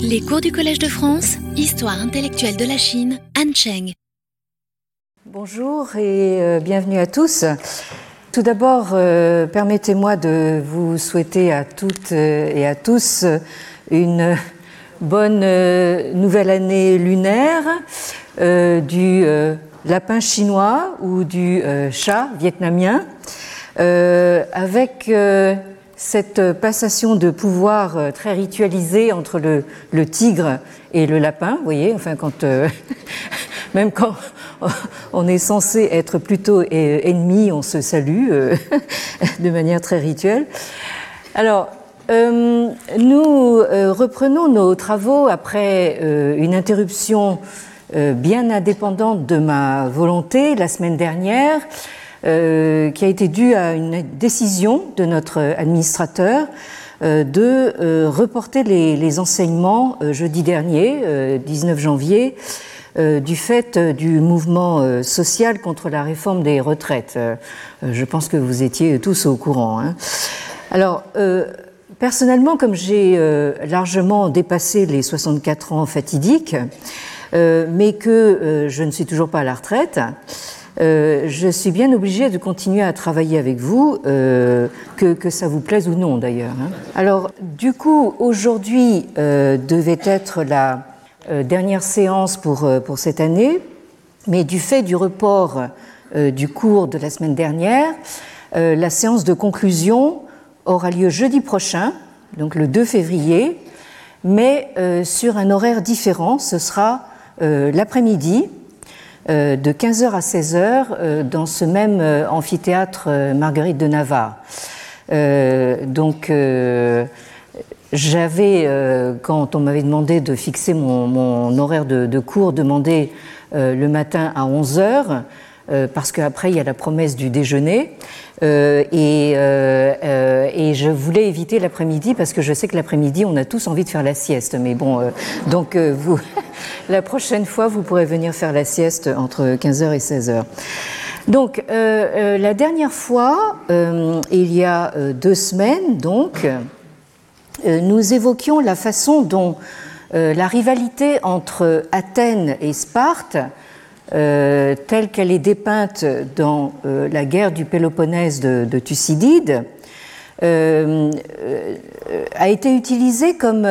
Les cours du Collège de France, Histoire intellectuelle de la Chine, Han Cheng. Bonjour et euh, bienvenue à tous. Tout d'abord, euh, permettez-moi de vous souhaiter à toutes euh, et à tous une bonne nouvelle année lunaire du lapin chinois ou du chat vietnamien, avec cette passation de pouvoir euh, très ritualisée entre le, tigre et le lapin, vous voyez, enfin quand euh, même quand on est censé être plutôt ennemi, on se salue euh, de manière très rituelle. Alors, nous reprenons nos travaux après une interruption bien indépendante de ma volonté la semaine dernière euh, qui a été dû à une décision de notre administrateur euh, de euh, reporter les, les enseignements jeudi dernier, 19 janvier, du fait du mouvement social contre la réforme des retraites. Je pense que vous étiez tous au courant. Hein. Alors, personnellement, comme j'ai largement dépassé les 64 ans fatidiques, mais que je ne suis toujours pas à la retraite, euh, je suis bien obligée de continuer à travailler avec vous, euh, que, ça vous plaise ou non d'ailleurs. Hein. Alors, du coup, aujourd'hui euh, devait être la dernière séance pour, pour cette année, mais du fait du report du cours de la semaine dernière, la séance de conclusion aura lieu jeudi prochain, donc le 2 février, mais sur un horaire différent. Ce sera l'après-midi de 15h à 16h euh, dans ce même euh, amphithéâtre Marguerite de Navarre. donc, j'avais, quand on m'avait demandé de fixer mon, horaire de, cours, demandé le matin à 11h, parce qu'après, il y a la promesse du déjeuner. Euh, et, euh, euh, et, je voulais éviter l'après-midi parce que je sais que l'après-midi, on a tous envie de faire la sieste. Mais bon, donc vous, la prochaine fois, vous pourrez venir faire la sieste entre 15h et 16h. Donc, la dernière fois, il y a deux semaines, donc, nous évoquions la façon dont la rivalité entre Athènes et Sparte euh, telle qu'elle est dépeinte dans euh, la guerre du Péloponnèse de, Thucydide, euh, a été utilisée comme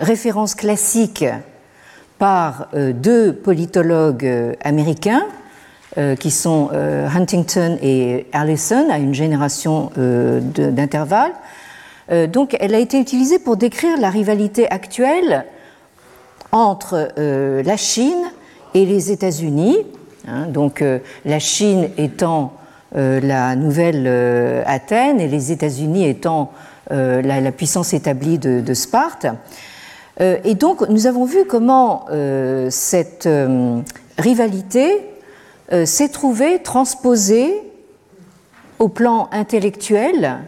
référence classique par deux politologues américains qui sont Huntington et Allison à une génération d'intervalle. donc elle a été utilisée pour décrire la rivalité actuelle entre la Chine et les États-Unis, hein, donc euh, la Chine étant euh, la nouvelle euh, Athènes et les États-Unis étant la, puissance établie de, Sparte. et donc nous avons vu comment cette rivalité s'est trouvée transposée au plan intellectuel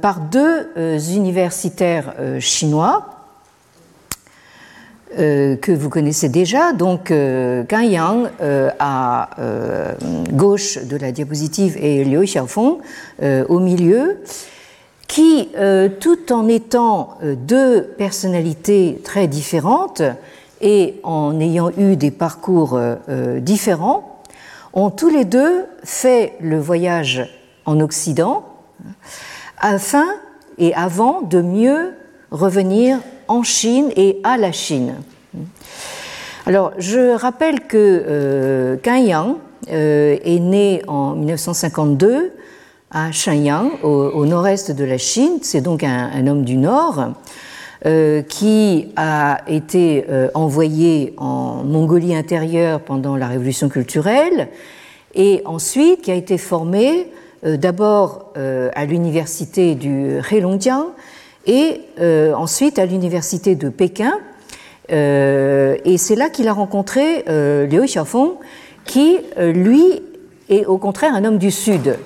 par deux universitaires chinois, euh, que vous connaissez déjà, donc euh, Yang euh, à gauche de la diapositive et Liu Xiaofeng au milieu, qui, tout en étant deux personnalités très différentes et en ayant eu des parcours différents, ont tous les deux fait le voyage en Occident afin et avant de mieux revenir en Chine et à la Chine. Alors, je rappelle que euh, Yang euh, est né en 1952 à Shenyang, au, nord-est de la Chine. C'est donc un, homme du Nord euh, qui a été euh, envoyé en Mongolie intérieure pendant la Révolution culturelle et ensuite qui a été formé d'abord à l'université du Heilongjiang et euh, ensuite à l'université de Pékin. Euh, et c'est là qu'il a rencontré euh, Liu Xiaofeng, qui, lui, est au contraire un homme du Sud.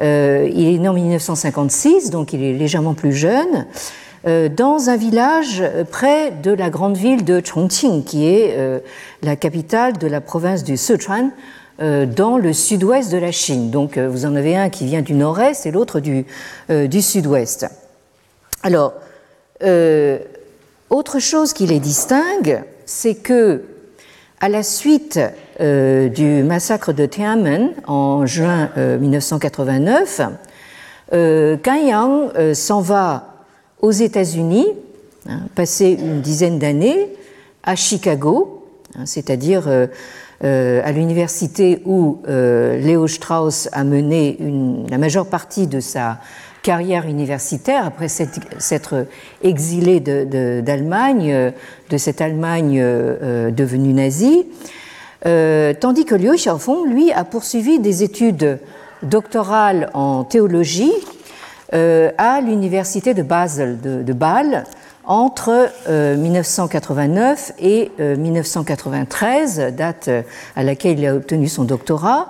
il est né en 1956, donc il est légèrement plus jeune, dans un village près de la grande ville de Chongqing, qui est la capitale de la province du Sichuan, dans le sud-ouest de la Chine. Donc vous en avez un qui vient du nord-est et l'autre du, du sud-ouest. Alors, euh, Autre chose qui les distingue, c'est que à la suite euh, du massacre de Tiananmen en juin 1989, euh, Yang euh, s'en va aux États-Unis, hein, passer une dizaine d'années à Chicago, hein, c'est-à-dire à l'université où Léo Strauss a mené la majeure partie de sa carrière universitaire après s'être exilé d'Allemagne, de, de, cette Allemagne euh, devenue nazie, euh, tandis que Liu Xiaofeng, lui, a poursuivi des études doctorales en théologie euh, à l'université de Basel, de, Bâle, entre 1989 et 1993, date à laquelle il a obtenu son doctorat,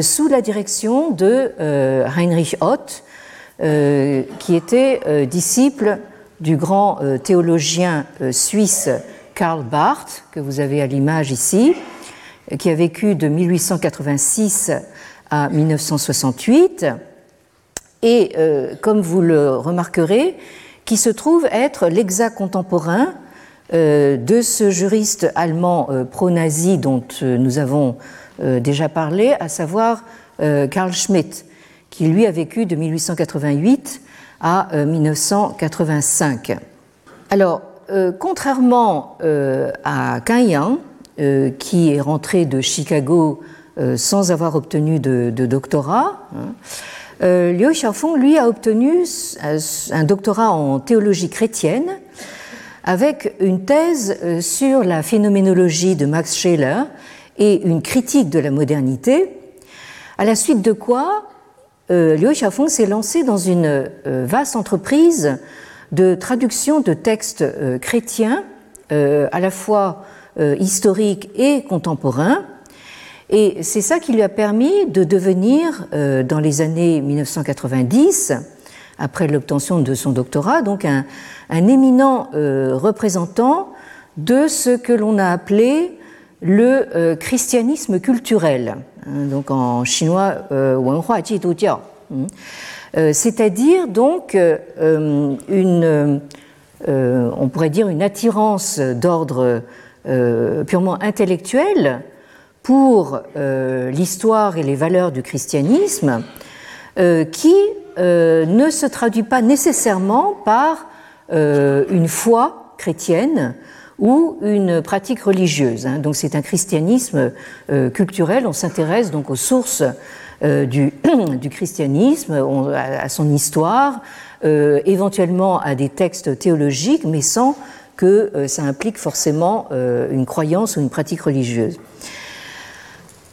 sous la direction de Heinrich Ott, euh, qui était euh, disciple du grand euh, théologien suisse Karl Barth, que vous avez à l'image ici, qui a vécu de 1886 à 1968, et comme vous le remarquerez, qui se trouve être l'exact contemporain de ce juriste allemand pro-nazi dont nous avons déjà parlé, à savoir Karl Schmitt, qui lui a vécu de 1888 à 1985. Euh, Alors, euh, contrairement euh, à Yang, qui est rentré de Chicago sans avoir obtenu de, doctorat, hein, Liu Xiaofeng, lui, a obtenu un doctorat en théologie chrétienne avec une thèse sur la phénoménologie de Max Scheler et une critique de la modernité, à la suite de quoi euh, Liu Xiaofeng s'est lancé dans une euh, vaste entreprise de traduction de textes euh, chrétiens, à la fois historiques et contemporains. Et c'est ça qui lui a permis de devenir, dans les années 1990, après l'obtention de son doctorat, donc un éminent représentant de ce que l'on a appelé le christianisme culturel. Hein, donc en chinois euh, Wenhua hein. euh, c'est-à-dire donc euh, une, on pourrait dire une attirance d'ordre purement intellectuel pour l'histoire et les valeurs du christianisme, qui ne se traduit pas nécessairement par une foi chrétienne ou une pratique religieuse. Hein. Donc c'est un christianisme euh, culturel. On s'intéresse donc aux sources euh, du, christianisme, à, son histoire, euh, éventuellement à des textes théologiques, mais sans que ça implique forcément une croyance ou une pratique religieuse.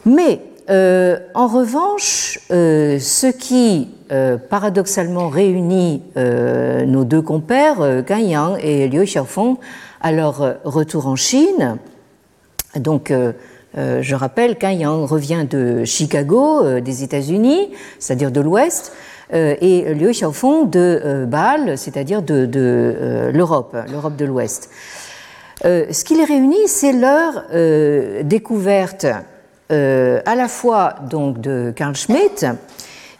Mais en revanche, ce qui paradoxalement réunit nos deux compères, Gan Yang et Liu Xiaofeng, à leur euh, retour en Chine. Donc, euh, euh, je rappelle qu'Yang revient de Chicago, des États-Unis, c'est-à-dire de l'Ouest, et Liu Xiaofeng de Bâle, c'est-à-dire de, l'Europe, l'Europe de l'Ouest. ce qui les réunit, c'est leur découverte à la fois donc de Carl Schmitt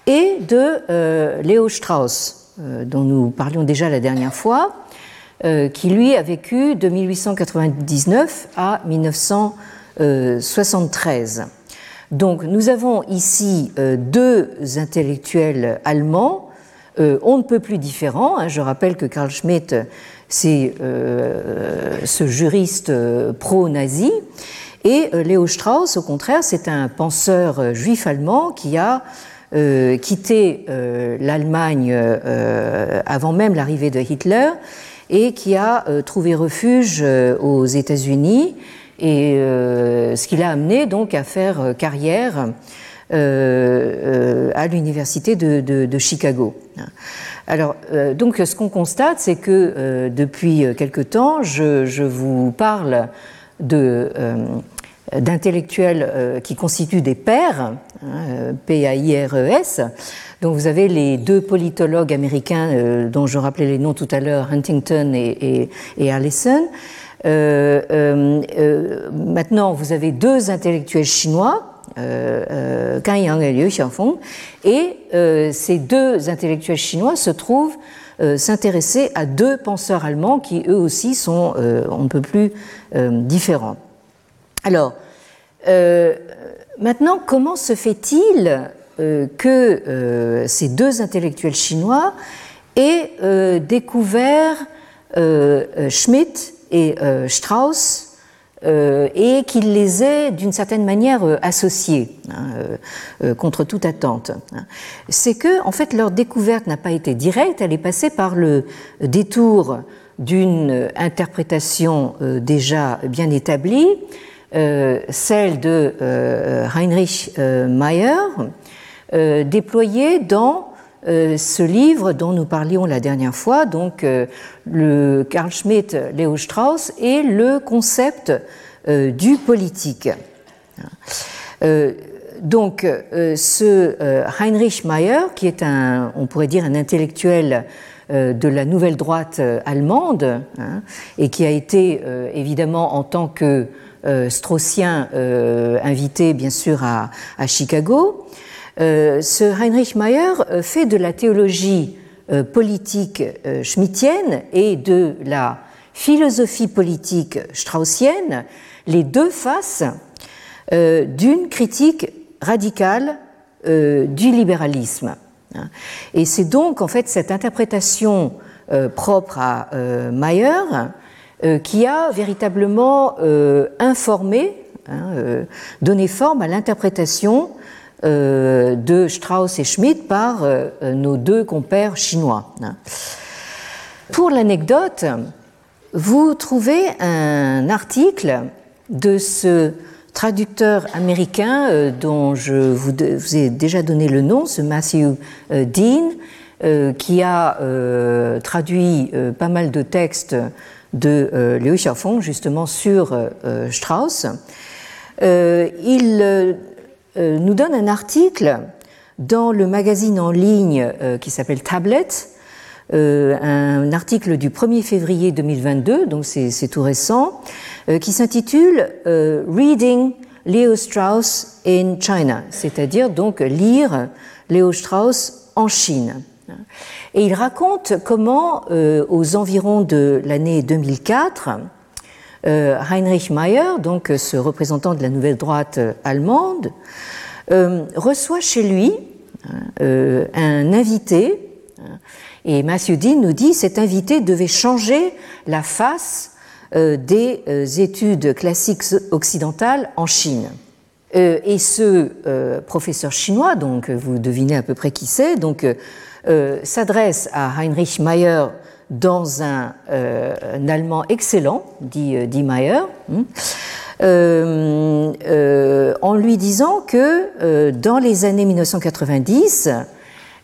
et de Léo Strauss, dont nous parlions déjà la dernière fois, euh, qui lui a vécu de 1899 à 1973. Donc nous avons ici euh, deux intellectuels allemands, euh, on ne peut plus différents. Hein. Je rappelle que Karl Schmitt, c'est ce juriste pro-nazi, et Léo Strauss, au contraire, c'est un penseur juif allemand qui a quitté l'Allemagne avant même l'arrivée de Hitler et qui a euh, trouvé refuge euh, aux États-Unis et euh, ce qui l'a amené donc à faire carrière à l'université de, Chicago. Alors, donc, ce qu'on constate, c'est que depuis quelque temps, je, vous parle de d'intellectuels qui constituent des pairs, hein, P-A-I-R-E-S, donc vous avez les deux politologues américains euh, dont je rappelais les noms tout à l'heure, Huntington et, Allison. Euh, euh, maintenant, vous avez deux intellectuels chinois, Gan Yang et Liu Xiaofeng, et ces deux intellectuels chinois se trouvent s'intéresser à deux penseurs allemands qui eux aussi sont on ne peut plus différents. Alors, maintenant, comment se fait-il que ces deux intellectuels chinois aient découvert Schmitt et Strauss euh, et qu'il les ait d'une certaine manière euh, associés hein, euh, contre toute attente. Hein. C'est que, en fait, leur découverte n'a pas été directe, elle est passée par le détour d'une interprétation déjà bien établie, celle de Heinrich Mayer, déployée dans euh, ce livre dont nous parlions la dernière fois, donc euh, le Carl Schmitt, Léo Strauss, et le concept euh, du politique. donc, ce Heinrich Mayer, qui est un, on pourrait dire, un intellectuel de la nouvelle droite allemande, hein, et qui a été évidemment en tant que straussien invité bien sûr à, Chicago, euh, ce Heinrich Mayer euh, fait de la théologie euh, politique schmittienne et de la philosophie politique straussienne les deux faces d'une critique radicale du libéralisme. Et c'est donc en fait cette interprétation propre à Mayer qui a véritablement informé, hein, donné forme à l'interprétation euh, de Strauss et Schmidt par euh, nos deux compères chinois. Pour l'anecdote, vous trouvez un article de ce traducteur américain euh, dont je vous, ai déjà donné le nom, ce Matthew Dean, qui a traduit pas mal de textes de Liu Xiaofeng justement sur Strauss. il euh, nous donne un article dans le magazine en ligne euh, qui s'appelle Tablet, euh, un article du 1er février 2022, donc c'est tout récent, qui s'intitule Reading Leo Strauss in China, c'est-à-dire donc lire Leo Strauss en Chine. Et il raconte comment, aux environs de l'année 2004, euh, Heinrich Mayer, donc ce représentant de la nouvelle droite euh, allemande, euh, reçoit chez lui un invité, et Matthew Dean nous dit cet invité devait changer la face des études classiques occidentales en Chine. Et ce professeur chinois, donc vous devinez à peu près qui c'est, donc s'adresse à Heinrich Mayer dans un, euh, allemand excellent, dit, euh, Mayer, hein, euh, en lui disant que dans les années 1990,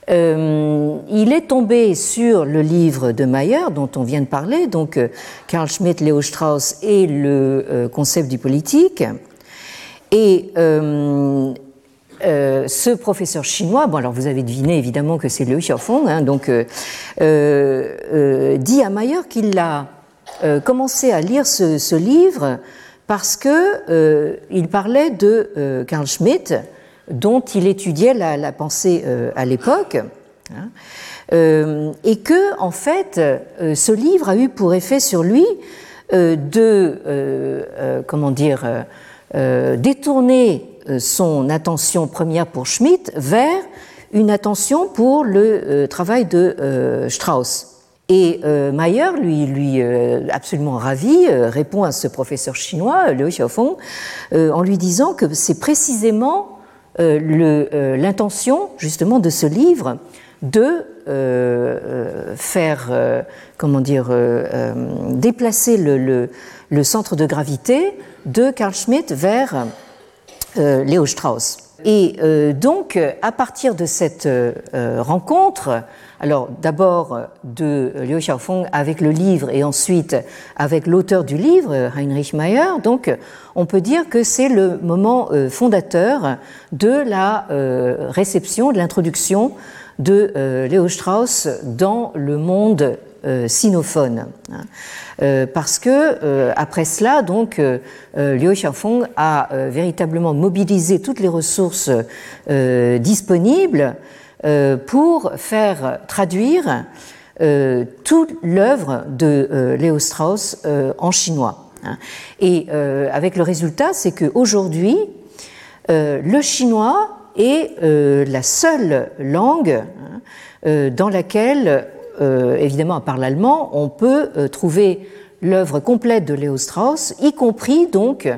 il est tombé sur le livre de Mayer dont on vient de parler, donc Karl Schmitt, Leo Strauss et le concept du politique. Et euh, ce professeur chinois, bon alors vous avez deviné évidemment que c'est Liu Xiaofeng, hein, donc euh, euh, dit à Mayer qu'il a commencé à lire ce, livre parce que il parlait de Carl Schmitt, dont il étudiait la, pensée à l'époque. Hein, et que, en fait, ce livre a eu pour effet sur lui de, comment dire, détourner euh, son attention première pour Schmitt vers une attention pour le euh, travail de euh, Strauss. Et Mayer, lui, lui absolument ravi, répond à ce professeur chinois, Liu Xiaofeng, en lui disant que c'est précisément l'intention justement de ce livre de faire, comment dire, déplacer le, le, centre de gravité de Carl Schmitt vers euh, Léo Strauss. Et euh, donc, à partir de cette euh, rencontre, alors d'abord de Liu Xiaofeng avec le livre et ensuite avec l'auteur du livre, Heinrich Mayer, donc on peut dire que c'est le moment fondateur de la réception, de l'introduction de Léo Strauss dans le monde sinophone. Euh, parce que euh, après cela, donc, euh, Liu Xiaofeng a véritablement mobilisé toutes les ressources disponibles pour faire traduire toute l'œuvre de Léo Strauss en chinois. Hein. Et avec le résultat, c'est qu'aujourd'hui, le chinois est la seule langue hein, dans laquelle, évidemment à part l'allemand, on peut trouver l'œuvre complète de Léo Strauss, y compris donc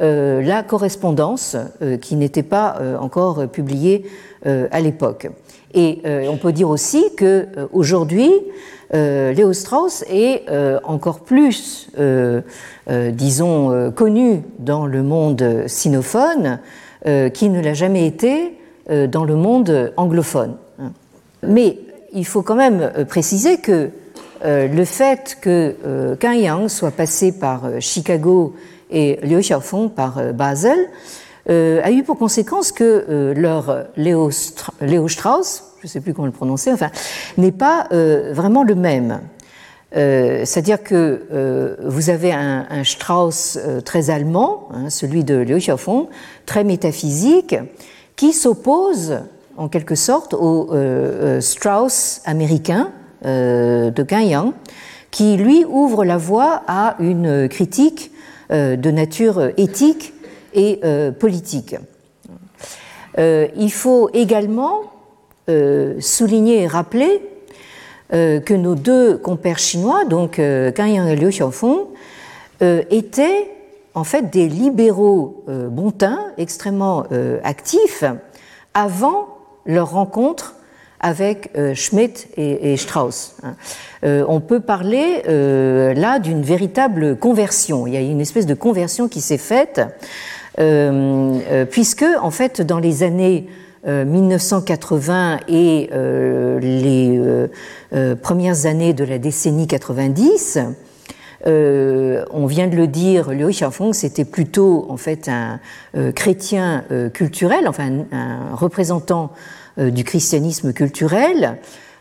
euh, la correspondance euh, qui n'était pas euh, encore publiée à l'époque. Et on peut dire aussi que aujourd'hui, Léo Strauss est encore plus, disons, connu dans le monde sinophone qu'il ne l'a jamais été dans le monde anglophone. Mais il faut quand même préciser que le fait que Kang Yang soit passé par Chicago et Liu Xiaofeng par euh, Basel, euh, a eu pour conséquence que euh, leur Léo, Strauss, je ne sais plus comment le prononcer, n'est pas vraiment le même. C'est-à-dire que vous avez un, Strauss très allemand, hein, celui de Liu Xiaofeng, très métaphysique, qui s'oppose en quelque sorte au Strauss américain de Yang, qui lui ouvre la voie à une critique euh, de nature éthique et euh, politique. Euh, il faut également souligner et rappeler que nos deux compères chinois, donc Yang et Liu Xiaofeng, étaient en fait des libéraux bontins extrêmement actifs avant leur rencontre avec euh, Schmitt et, Strauss. Hein. Euh, on peut parler euh, là d'une véritable conversion. Il y a une espèce de conversion qui s'est faite, puisque en fait dans les années 1980 et les premières années de la décennie 90, on vient de le dire, Liu Xiaofeng, c'était plutôt en fait un chrétien culturel, enfin un représentant euh, du christianisme culturel,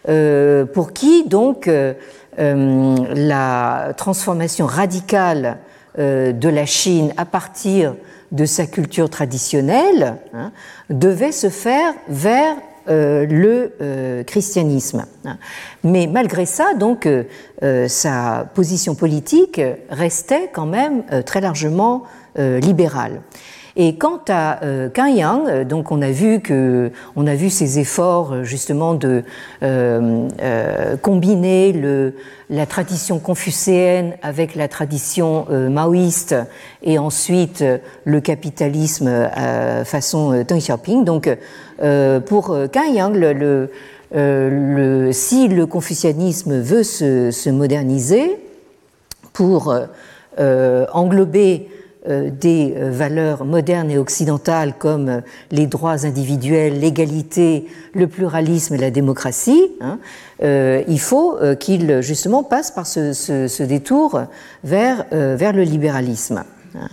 euh, pour qui donc euh, la transformation radicale de la Chine à partir de sa culture traditionnelle hein, devait se faire vers le christianisme. Mais malgré ça, donc, sa position politique restait quand même très largement libérale. Et quant à euh, Yang, euh, donc on a vu que on a vu ses efforts euh, justement de euh, combiner le, la tradition confucéenne avec la tradition maoïste et ensuite le capitalisme façon Deng Xiaoping. Donc pour Yang, le, si le confucianisme veut se, se moderniser pour englober des euh, valeurs modernes et occidentales comme euh, les droits individuels, l'égalité, le pluralisme et la démocratie, hein, il faut qu'il justement passe par ce, détour vers, vers le libéralisme. Hein.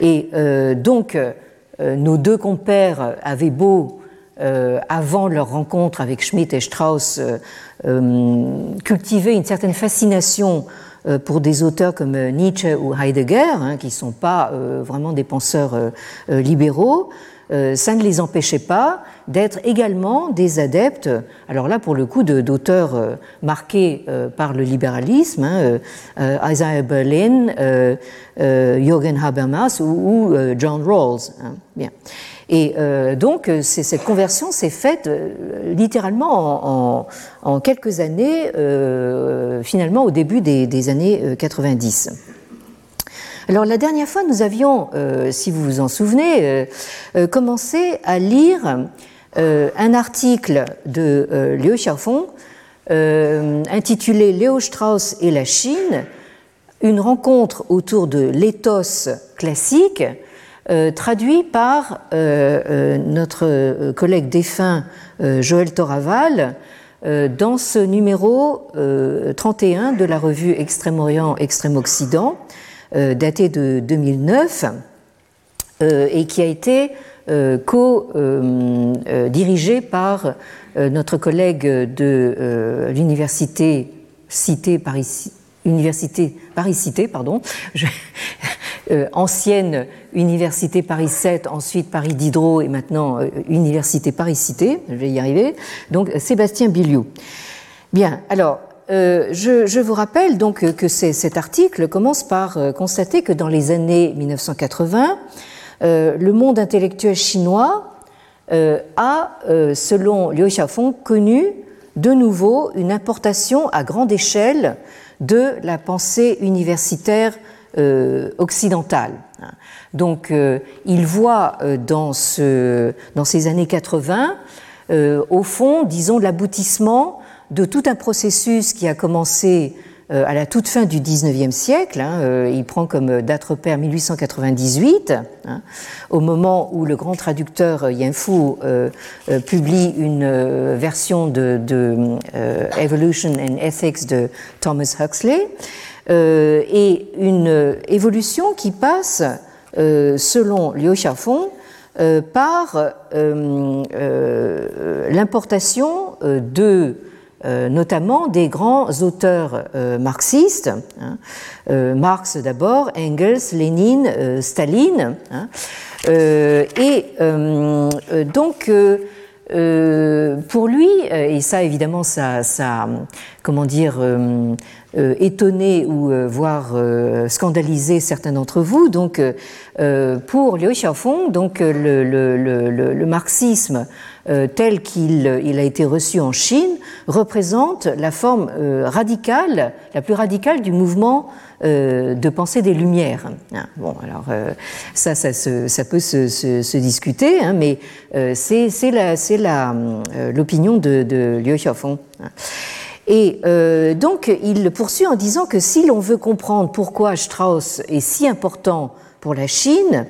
Et donc, nos deux compères avaient beau, avant leur rencontre avec Schmitt et Strauss, cultiver une certaine fascination euh, pour des auteurs comme euh, Nietzsche ou Heidegger, hein, qui ne sont pas euh, vraiment des penseurs libéraux, ça ne les empêchait pas d'être également des adeptes, alors là pour le coup d'auteurs marqués par le libéralisme, hein, Isaiah Berlin, Jürgen Habermas ou, John Rawls. Hein, bien. Et euh, donc, cette conversion s'est faite euh, littéralement en, quelques années, euh, finalement au début des, années 90. Alors la dernière fois, nous avions, si vous vous en souvenez, commencé à lire un article de Liu Xiaofeng intitulé Léo Strauss et la Chine, une rencontre autour de l'éthos classique, euh, traduit par euh, euh, notre collègue défunt Joël Toraval dans ce numéro 31 de la revue Extrême-Orient, Extrême-Occident, daté de 2009, et qui a été co-dirigé par notre collègue de l'université cité Paris, Université Paris-Cité, pardon, euh, ancienne Université Paris 7, ensuite Paris Diderot et maintenant euh, Université Paris-Cité, je vais y arriver, donc Sébastien Biliou. Bien, alors, je, vous rappelle donc que cet article commence par constater que dans les années 1980, le monde intellectuel chinois a, selon Liu Xiaofeng, connu de nouveau une importation à grande échelle de la pensée universitaire euh, occidentale. Donc euh, il voit euh, dans, ce, dans, ces années 80, au fond, disons, l'aboutissement de tout un processus qui a commencé euh, à la toute fin du XIXe siècle. Hein, euh, il prend comme date repère 1898, hein, au moment où le grand traducteur euh, Yan Fu publie une version de, Evolution and Ethics de Thomas Huxley, et une évolution qui passe, selon Liu Xiaofeng, par l'importation de euh, notamment des grands auteurs euh, marxistes, hein, euh, Marx d'abord, Engels, Lénine, Staline. Hein, et donc, pour lui, et ça évidemment, ça, comment dire, étonné ou voire scandalisé certains d'entre vous. Donc, pour Liu Xiaofeng, donc le, marxisme euh, tel qu'il a été reçu en Chine représente la forme euh, radicale, la plus radicale du mouvement euh, de pensée des Lumières. Hein, bon, alors ça, ça, peut se, discuter, hein, mais c'est l'opinion de, de Liu Xiaofeng. Et donc, il poursuit en disant que si l'on veut comprendre pourquoi Strauss est si important pour la Chine,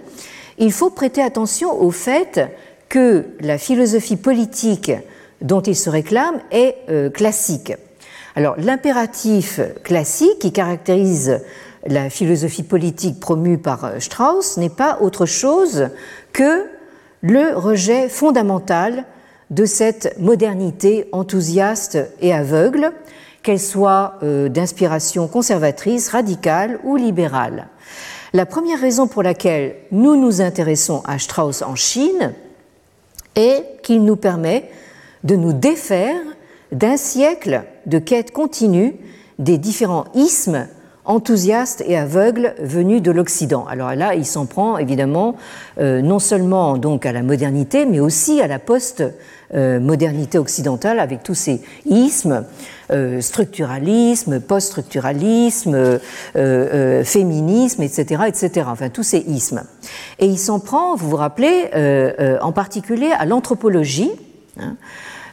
il faut prêter attention au fait que la philosophie politique dont il se réclame est euh, classique. Alors l'impératif classique qui caractérise la philosophie politique promue par euh, Strauss n'est pas autre chose que le rejet fondamental de cette modernité enthousiaste et aveugle, qu'elle soit euh, d'inspiration conservatrice, radicale ou libérale. La première raison pour laquelle nous nous intéressons à Strauss en Chine, et qu'il nous permet de nous défaire d'un siècle de quête continue des différents ismes enthousiastes et aveugles venus de l'Occident. Alors là, il s'en prend évidemment euh, non seulement donc à la modernité, mais aussi à la post-modernité occidentale avec tous ces ismes, euh, structuralisme, post-structuralisme, euh, féminisme, etc., etc. Enfin, tous ces ismes. Et il s'en prend, vous vous rappelez, en particulier à l'anthropologie. Hein.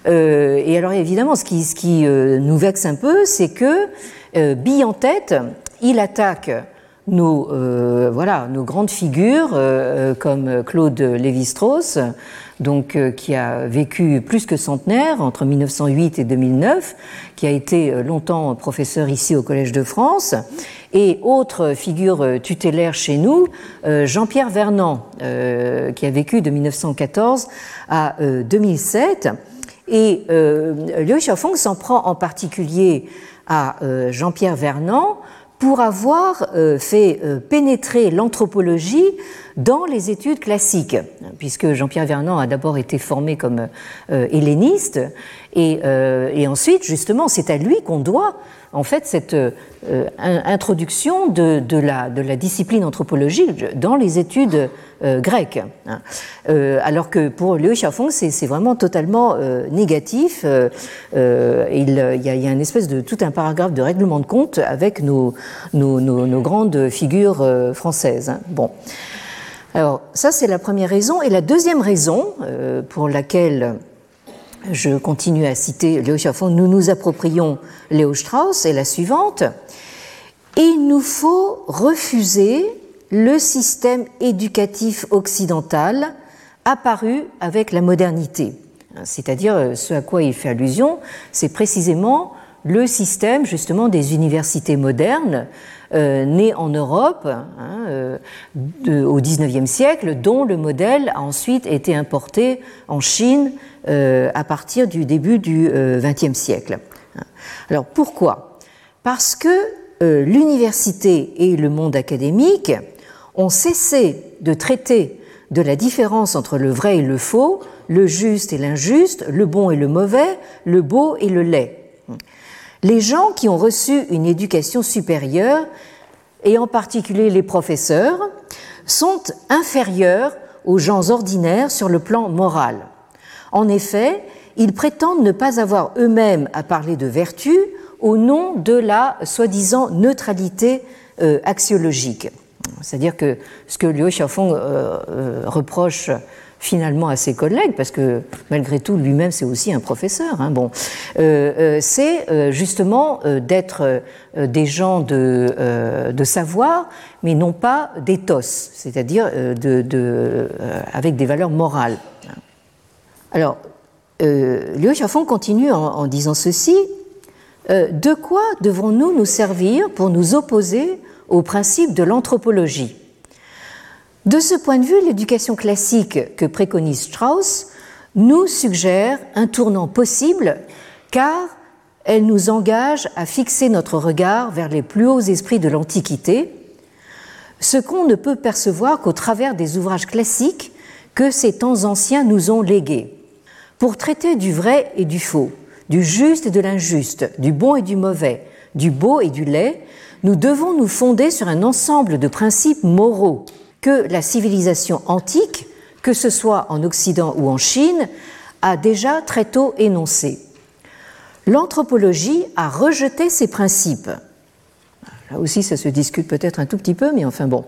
Et alors évidemment, ce qui, ce qui nous vexe un peu, c'est que bille en tête, il attaque nos, euh, voilà, nos grandes figures euh, comme Claude Lévi-Strauss, donc euh, qui a vécu plus que centenaire entre 1908 et 2009, qui a été longtemps professeur ici au Collège de France, et autre figure tutélaire chez nous, Jean-Pierre Vernant, qui a vécu de 1914 à 2007. Et Liu Xiaofeng s'en prend en particulier à Jean-Pierre Vernant pour avoir euh, fait euh, pénétrer l'anthropologie dans les études classiques, puisque Jean-Pierre Vernant a d'abord été formé comme euh, helléniste, et, et, ensuite, justement, c'est à lui qu'on doit en fait cette introduction de, la, discipline anthropologique dans les études grecques. Hein. alors que pour Liu Xiaofeng, c'est vraiment totalement négatif. il, y a, il, une espèce de tout un paragraphe de règlement de compte avec nos, nos, grandes figures euh, françaises. Hein. Bon. Alors, ça, c'est la première raison. Et la deuxième raison euh, pour laquelle je continue à citer Léo Chaffon, nous nous approprions Léo Strauss est la suivante. Il nous faut refuser le système éducatif occidental apparu avec la modernité. C'est-à-dire, euh, ce à quoi il fait allusion, c'est précisément le système justement des universités modernes euh, nées en Europe hein, euh, au XIXe siècle, dont le modèle a ensuite été importé en Chine euh, à partir du début du XXe siècle. Alors pourquoi? Parce que l'université et le monde académique ont cessé de traiter de la différence entre le vrai et le faux, le juste et l'injuste, le bon et le mauvais, le beau et le laid. Les gens qui ont reçu une éducation supérieure, et en particulier les professeurs, sont inférieurs aux gens ordinaires sur le plan moral. En effet, ils prétendent ne pas avoir eux-mêmes à parler de vertu au nom de la soi-disant neutralité euh, axiologique. C'est-à-dire que ce que Liu Xiaofeng euh, euh, reproche finalement à ses collègues, parce que malgré tout, lui-même, c'est aussi un professeur. Hein, bon, c'est justement d'être des gens de, savoir, mais non pas d'éthos, c'est-à-dire de, avec des valeurs morales. Alors, Liu Xiaofeng continue en, en disant ceci de quoi devons-nous nous servir pour nous opposer au principe de l'anthropologie? De ce point de vue, l'éducation classique que préconise Strauss nous suggère un tournant possible car elle nous engage à fixer notre regard vers les plus hauts esprits de l'Antiquité, ce qu'on ne peut percevoir qu'au travers des ouvrages classiques que ces temps anciens nous ont légués. Pour traiter du vrai et du faux, du juste et de l'injuste, du bon et du mauvais, du beau et du laid, nous devons nous fonder sur un ensemble de principes moraux que la civilisation antique, que ce soit en Occident ou en Chine, a déjà très tôt énoncés. L'anthropologie a rejeté ces principes. Là aussi, ça se discute peut-être un tout petit peu, mais enfin bon.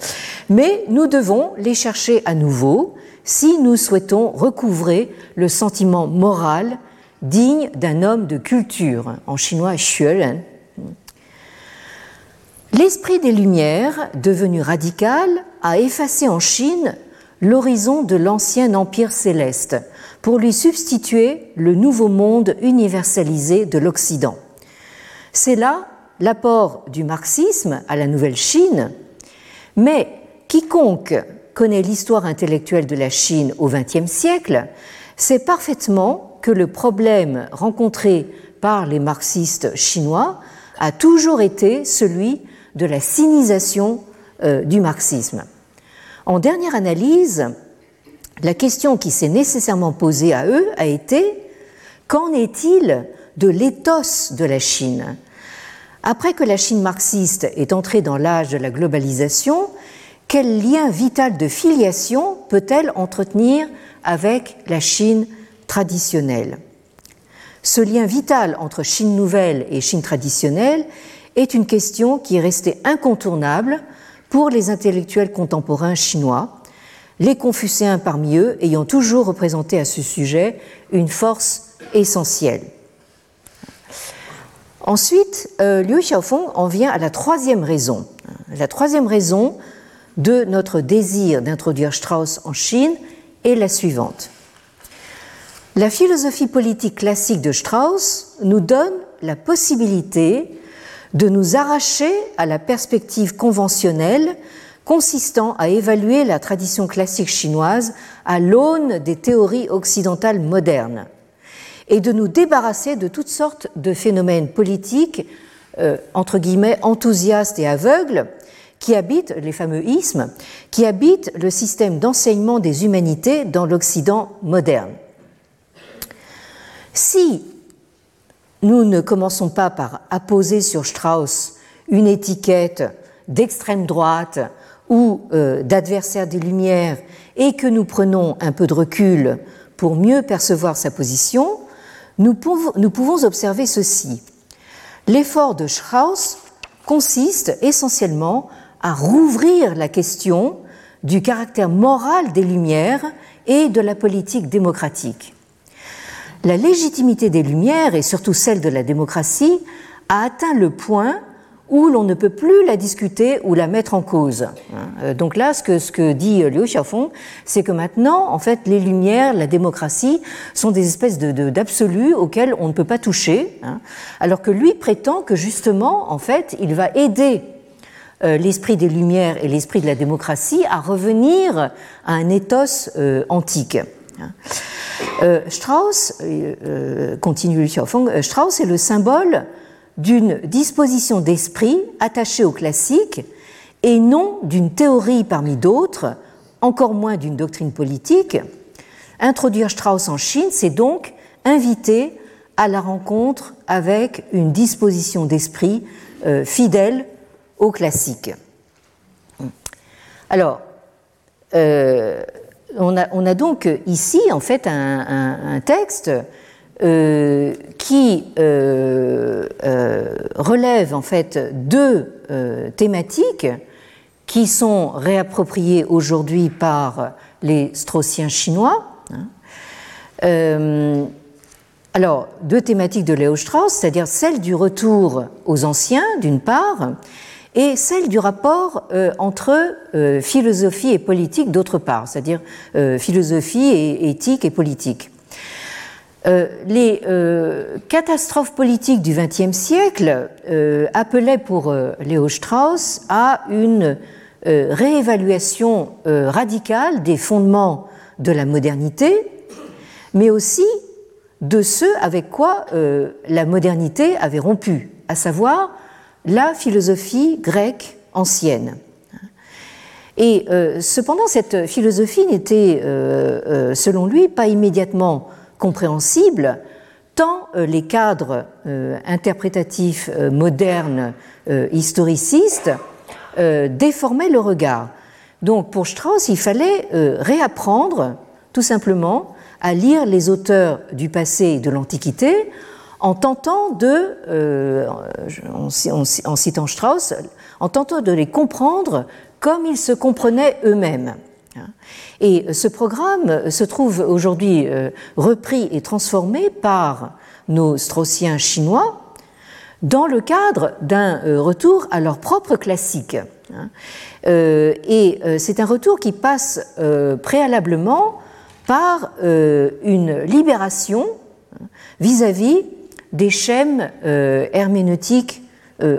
Mais nous devons les chercher à nouveau si nous souhaitons recouvrer le sentiment moral digne d'un homme de culture, en chinois xueren, L'esprit des Lumières, devenu radical, a effacé en Chine l'horizon de l'ancien empire céleste pour lui substituer le nouveau monde universalisé de l'Occident. C'est là l'apport du marxisme à la nouvelle Chine, mais quiconque connaît l'histoire intellectuelle de la Chine au XXe siècle sait parfaitement que le problème rencontré par les marxistes chinois a toujours été celui de la sinisation du marxisme. En dernière analyse, la question qui s'est nécessairement posée à eux a été qu'en est-il de l'éthos de la Chine? Après que la Chine marxiste est entrée dans l'âge de la globalisation, quel lien vital de filiation peut-elle entretenir avec la Chine traditionnelle? Ce lien vital entre Chine nouvelle et Chine traditionnelle est une question qui est restée incontournable pour les intellectuels contemporains chinois, les Confucéens parmi eux ayant toujours représenté à ce sujet une force essentielle. Ensuite, euh, Liu Xiaofeng en vient à la troisième raison. La troisième raison de notre désir d'introduire Strauss en Chine est la suivante. La philosophie politique classique de Strauss nous donne la possibilité de nous arracher à la perspective conventionnelle consistant à évaluer la tradition classique chinoise à l'aune des théories occidentales modernes et de nous débarrasser de toutes sortes de phénomènes politiques, euh, entre guillemets, enthousiastes et aveugles, qui habitent, les fameux ismes, qui habitent le système d'enseignement des humanités dans l'Occident moderne. Si nous ne commençons pas par apposer sur Strauss une étiquette d'extrême droite ou euh, d'adversaire des Lumières et que nous prenons un peu de recul pour mieux percevoir sa position, nous pouvons, nous pouvons observer ceci. L'effort de Strauss consiste essentiellement à rouvrir la question du caractère moral des Lumières et de la politique démocratique la légitimité des Lumières, et surtout celle de la démocratie, a atteint le point où l'on ne peut plus la discuter ou la mettre en cause. Euh, donc là, ce que, ce que dit Liu Xiaofeng, c'est que maintenant, en fait, les Lumières, la démocratie, sont des espèces d'absolus auxquels on ne peut pas toucher, hein. alors que lui prétend que justement, en fait, il va aider euh, l'esprit des Lumières et l'esprit de la démocratie à revenir à un ethos euh, antique. Euh, Strauss, euh, euh, continue Strauss est le symbole d'une disposition d'esprit attachée au classique et non d'une théorie parmi d'autres, encore moins d'une doctrine politique. Introduire Strauss en Chine, c'est donc inviter à la rencontre avec une disposition d'esprit fidèle au classique. Alors, on a, donc ici en fait un, texte qui relève en fait deux thématiques qui sont réappropriés aujourd'hui par les Straussiens chinois. Hein. Euh, alors, deux thématiques de Léo Strauss, c'est-à-dire celle du retour aux anciens, d'une part, et celle du rapport euh, entre euh, philosophie et politique, d'autre part, c'est-à-dire philosophie et éthique et politique. les catastrophes politiques du XXe siècle appelaient pour Léo Strauss à une euh, réévaluation euh, radicale des fondements de la modernité, mais aussi de ceux avec quoi euh, la modernité avait rompu, à savoir la philosophie grecque ancienne. Et cependant, cette philosophie n'était, selon lui, pas immédiatement compréhensible, tant les cadres interprétatifs modernes historicistes euh, déformait le regard. Donc pour Strauss, il fallait euh, réapprendre tout simplement à lire les auteurs du passé et de l'Antiquité en tentant de, euh, en, citant Strauss, en tentant de les comprendre comme ils se comprenaient eux-mêmes. Et ce programme se trouve aujourd'hui repris et transformé par nos Straussiens chinois, dans le cadre d'un euh, retour à leur propre classique. Hein. Euh, et euh, c'est un retour qui passe préalablement par une libération hein, vis-à-vis des schèmes herméneutiques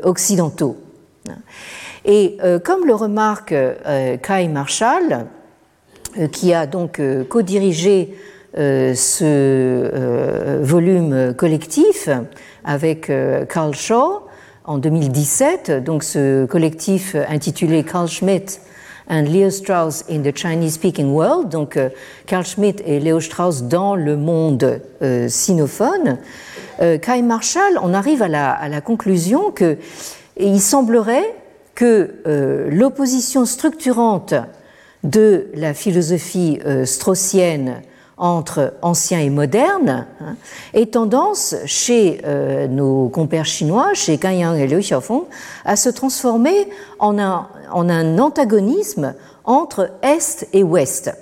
occidentaux. Hein. Et comme le remarque Kai Marshall, qui a donc co-dirigé ce volume collectif, avec euh, Carl Shaw en 2017, donc ce collectif intitulé Carl Schmitt and Leo Strauss in the Chinese Speaking World, donc euh, Carl Schmitt et Leo Strauss dans le monde euh, sinophone. Kai Marshall, on arrive à la, conclusion que il semblerait que l'opposition structurante de la philosophie straussienne entre ancien et moderne, hein, et tendance chez euh, nos compères chinois, chez Gan Yang et Liu Xiaofeng, à se transformer en un, en un antagonisme entre Est et Ouest.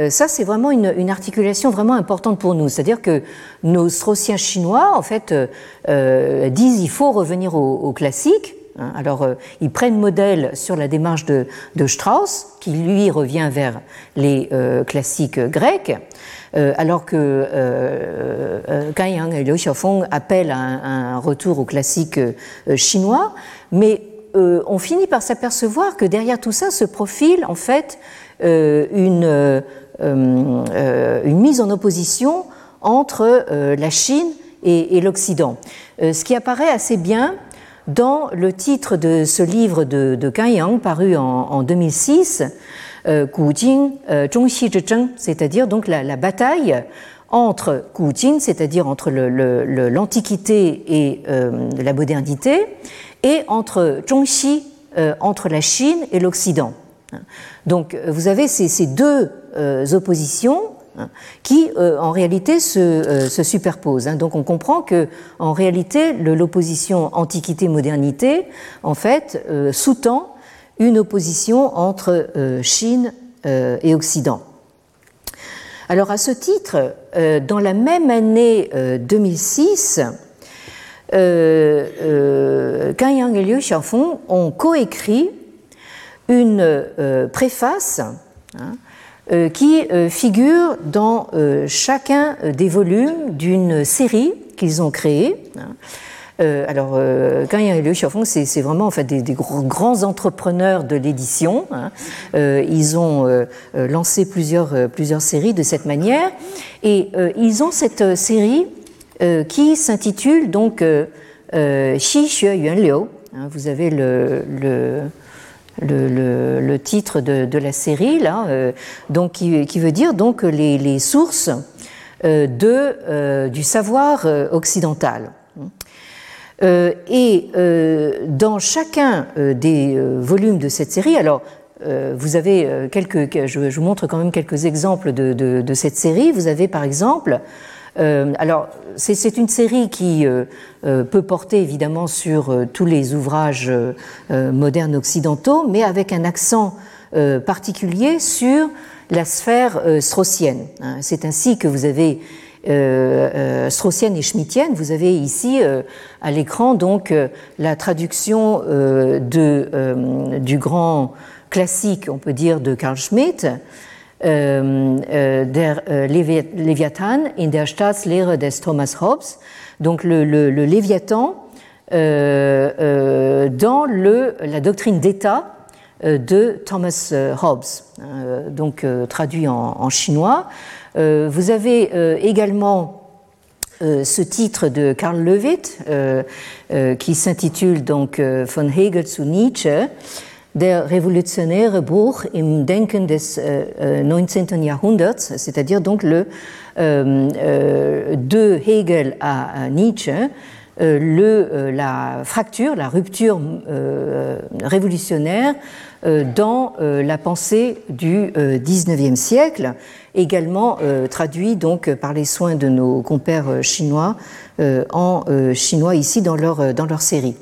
Euh, ça, c'est vraiment une, articulation vraiment importante pour nous. C'est-à-dire que nos Straussiens chinois, en fait, euh, disent il faut revenir au, au classique, Hein. Alors, euh, ils prennent modèle sur la démarche de, Strauss, qui lui revient vers les euh, classiques grecs, euh, alors que Kai Yang et Liu Xiaofeng appellent à un, retour aux classiques chinois. Mais on finit par s'apercevoir que derrière tout ça se profile en fait une, une mise en opposition entre la Chine et, l'Occident. ce qui apparaît assez bien dans le titre de ce livre de, de Yang paru en, 2006, euh, Gujing euh, Zhongxi Zhezheng, c'est-à-dire donc la, bataille entre Gujing, c'est-à-dire entre l'Antiquité et euh, la modernité, et entre Zhongxi, entre la Chine et l'Occident. Donc vous avez ces deux oppositions Hein, qui euh, en réalité se, euh, se superposent. Hein. Donc on comprend que en réalité l'opposition antiquité-modernité en fait euh, sous-tend une opposition entre Chine et Occident. Alors à ce titre, dans la même année 2006, euh, Yang et Liu Xiaofeng ont coécrit une préface hein, euh, qui euh, figure dans euh, chacun des volumes d'une série qu'ils ont créée. Hein. alors, Gang et Liu Xiaofeng, c'est vraiment en fait, des, grands entrepreneurs de l'édition. Hein. ils ont lancé plusieurs, plusieurs séries de cette manière. Et ils ont cette série qui s'intitule donc Xi Xue Yuan Liu. Hein. vous avez le le, titre de, la série, là, euh, donc, qui, veut dire donc les, sources de, du savoir occidental. et dans chacun des volumes de cette série, alors vous avez quelques, je, vous montre quand même quelques exemples de, de cette série. Vous avez par exemple euh, alors, c'est une série qui euh, euh, peut porter évidemment sur tous les ouvrages modernes occidentaux, mais avec un accent particulier sur la sphère straussienne. Hein. C'est ainsi que vous avez straussienne et schmittienne. Vous avez ici à l'écran donc la traduction du grand classique, on peut dire, de Carl Schmitt. Euh, euh, der euh, Leviathan in der Staatslehre des Thomas Hobbes, donc le, le, le Léviathan dans le, la doctrine d'État de Thomas Hobbes, donc traduit en, en chinois. vous avez également ce titre de Karl Lewitt qui s'intitule donc Von Hegel zu Nietzsche der revolutionnaire Bruch im Denken des 19. Euh, Jahrhunderts, c'est-à-dire donc le euh, euh, de Hegel à, Nietzsche, le, la fracture, la rupture révolutionnaire dans la pensée du XIXe siècle, également traduit donc par les soins de nos compères chinois en chinois ici dans leur, dans leur série.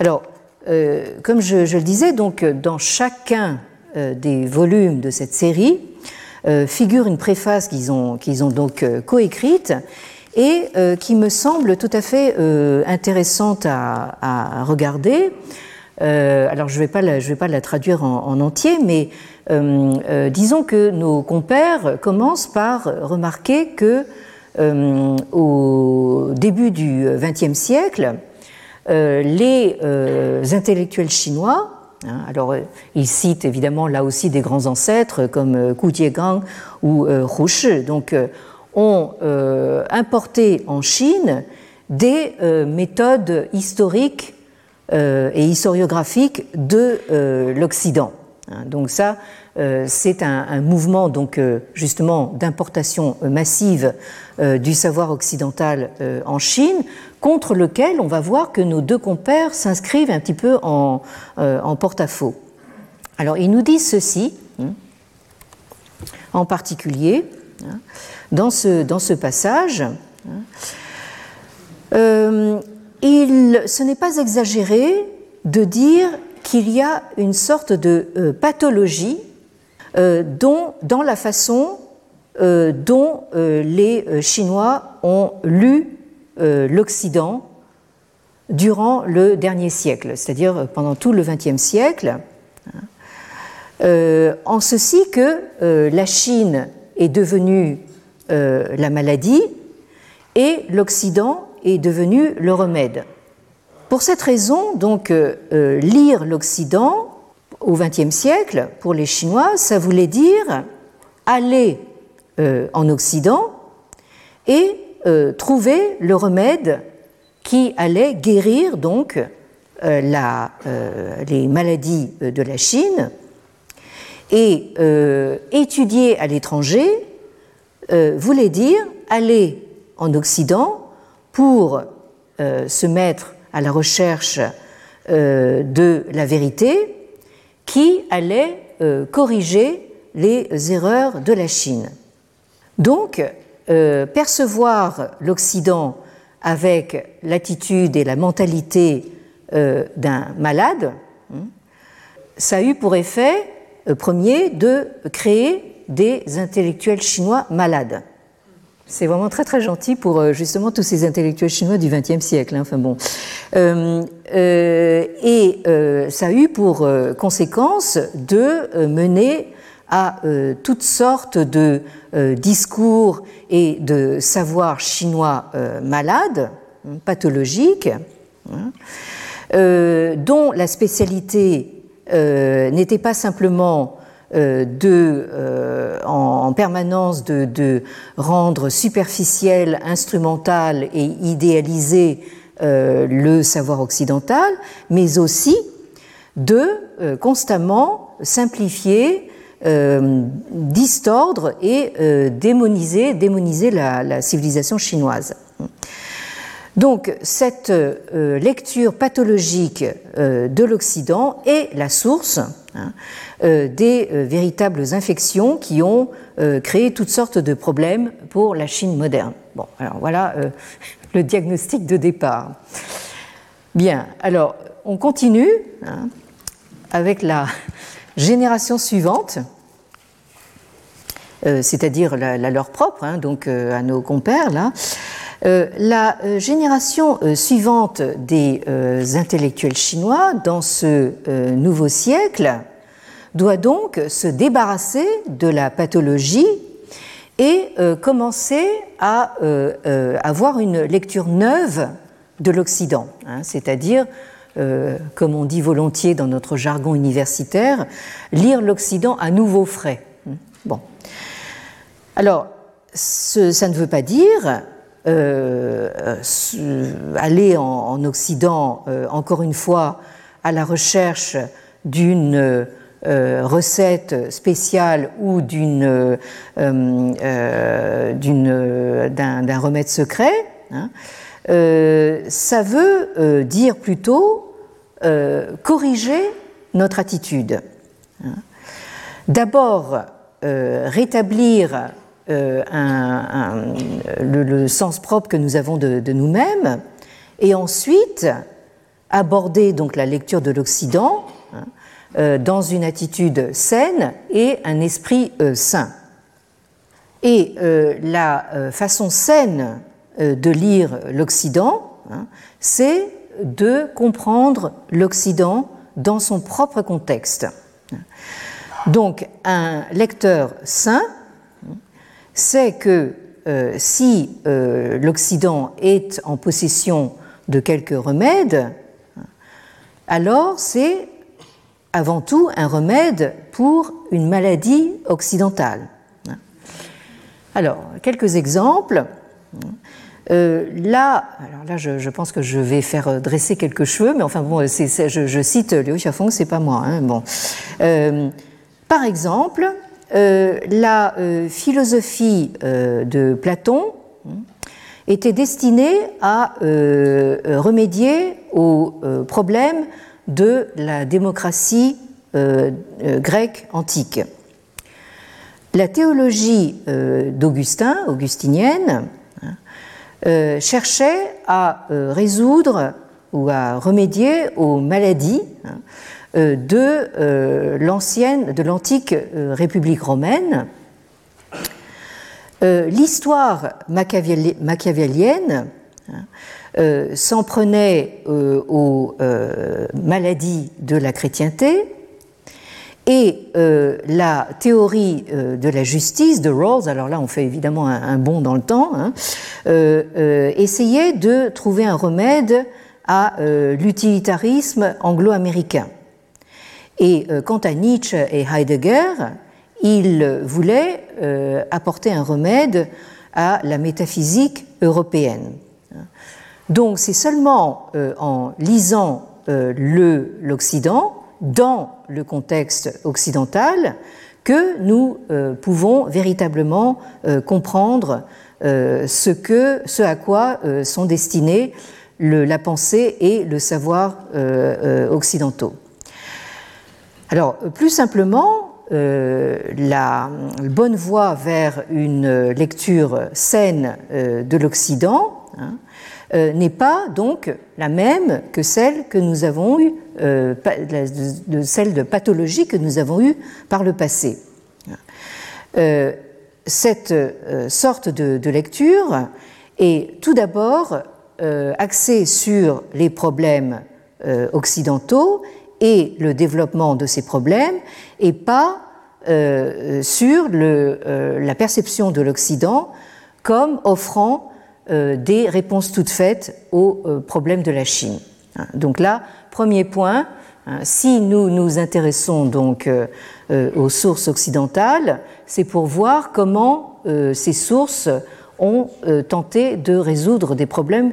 Alors, euh, comme je, le disais, donc dans chacun euh, des volumes de cette série euh, figure une préface qu'ils ont, ont donc coécrite et qui me semble tout à fait intéressante à, regarder. alors je ne vais, pas la, vais pas la traduire en, entier, mais disons que nos compères commencent par remarquer que au début du XXe siècle, euh, les euh, intellectuels chinois, hein, alors euh, ils citent évidemment là aussi des grands ancêtres comme Gu Jiegang ou Hu donc ont importé en Chine des méthodes historiques et historiographiques de l'Occident. Hein, donc ça, c'est un, mouvement donc justement d'importation massive du savoir occidental en Chine contre lequel on va voir que nos deux compères s'inscrivent un petit peu en, euh, porte-à-faux. Alors, ils nous disent ceci, hein, en particulier, hein, dans, ce, passage. Hein, euh, il, ce n'est pas exagéré de dire qu'il y a une sorte de euh, pathologie dont, dans la façon dont les Chinois ont lu euh, l'Occident durant le dernier siècle, c'est-à-dire pendant tout le XXe siècle, euh, en ceci que euh, la Chine est devenue la maladie et l'Occident est devenu le remède. Pour cette raison, donc, lire l'Occident au XXe siècle, pour les Chinois, ça voulait dire aller en Occident et euh, trouver le remède qui allait guérir donc euh, euh, les maladies de la Chine et étudier à l'étranger voulait dire aller en Occident pour se mettre à la recherche de la vérité qui allait corriger les erreurs de la Chine. Donc, euh, percevoir l'Occident avec l'attitude et la mentalité euh, d'un malade, hein, ça a eu pour effet euh, premier de créer des intellectuels chinois malades. C'est vraiment très très gentil pour justement tous ces intellectuels chinois du XXe siècle. Hein, enfin bon, et ça a eu pour conséquence de mener à euh, toutes sortes de euh, discours et de savoirs chinois euh, malades, hein, pathologiques, hein, dont la spécialité n'était pas simplement de, en, permanence de, rendre superficiel, instrumental et idéaliser le savoir occidental, mais aussi de constamment simplifier distordre et démoniser la, civilisation chinoise. Donc cette lecture pathologique de l'Occident est la source hein, des véritables infections qui ont créé toutes sortes de problèmes pour la Chine moderne. Bon, alors voilà le diagnostic de départ. Bien, alors on continue hein, avec la génération suivante, euh, c'est-à-dire la, leur propre, hein, donc euh, à nos compères là. Euh, la génération suivante des intellectuels chinois dans ce nouveau siècle doit donc se débarrasser de la pathologie et commencer à avoir une lecture neuve de l'Occident, hein, c'est-à-dire euh, comme on dit volontiers dans notre jargon universitaire, lire l'Occident à nouveau frais. Bon. Alors, ça ne veut pas dire euh, aller en, Occident, euh, encore une fois, à la recherche d'une recette spéciale ou d'une, d'un, remède secret. Hein. ça veut dire plutôt euh, corriger notre attitude. D'abord, euh, euh, le, sens propre que nous avons de, nous-mêmes, et ensuite aborder donc la lecture de l'Occident hein, dans une attitude saine et un esprit sain. Et la façon saine de lire l'Occident, hein, c'est de comprendre l'Occident dans son propre contexte. Donc un lecteur sain sait que euh, si euh, l'Occident est en possession de quelques remèdes, alors c'est avant tout un remède pour une maladie occidentale. Alors, quelques exemples. Euh, là, là, je, pense que je vais faire dresser quelques cheveux, mais enfin bon, je, cite Liu Xiaofeng, c'est pas moi. Hein, par exemple, la philosophie de Platon hein, était destinée à remédier au problème de la démocratie grecque antique. La théologie d'Augustin, augustinienne, euh, cherchait à euh, résoudre ou à remédier aux maladies hein, euh, de l'ancienne, de l'antique République romaine. L'histoire machiavélienne hein, s'en prenait aux maladies de la chrétienté et euh, la théorie euh, de la justice de Rawls, alors là on fait évidemment un, bond dans le temps, hein, euh, essayait de trouver un remède à l'utilitarisme anglo-américain. Et quant à Nietzsche et Heidegger, ils voulaient apporter un remède à la métaphysique européenne. Donc c'est seulement en lisant l'Occident dans le contexte occidental que nous euh, pouvons véritablement euh, comprendre euh, ce à quoi sont destinés la pensée et le savoir occidentaux. Alors, plus simplement, la bonne voie vers une lecture saine de l'Occident hein, n'est pas donc la même que celle que nous avons eue euh, celle de pathologie que nous avons eue par le passé. Euh, cette euh, sorte de, lecture est tout d'abord axée sur les problèmes occidentaux et le développement de ces problèmes et pas sur le, la perception de l'Occident comme offrant des réponses toutes faites aux problèmes de la Chine. Donc là, Premier point, hein, si nous nous intéressons donc euh, euh, aux sources occidentales, c'est pour voir comment euh, ces sources ont tenté de résoudre des problèmes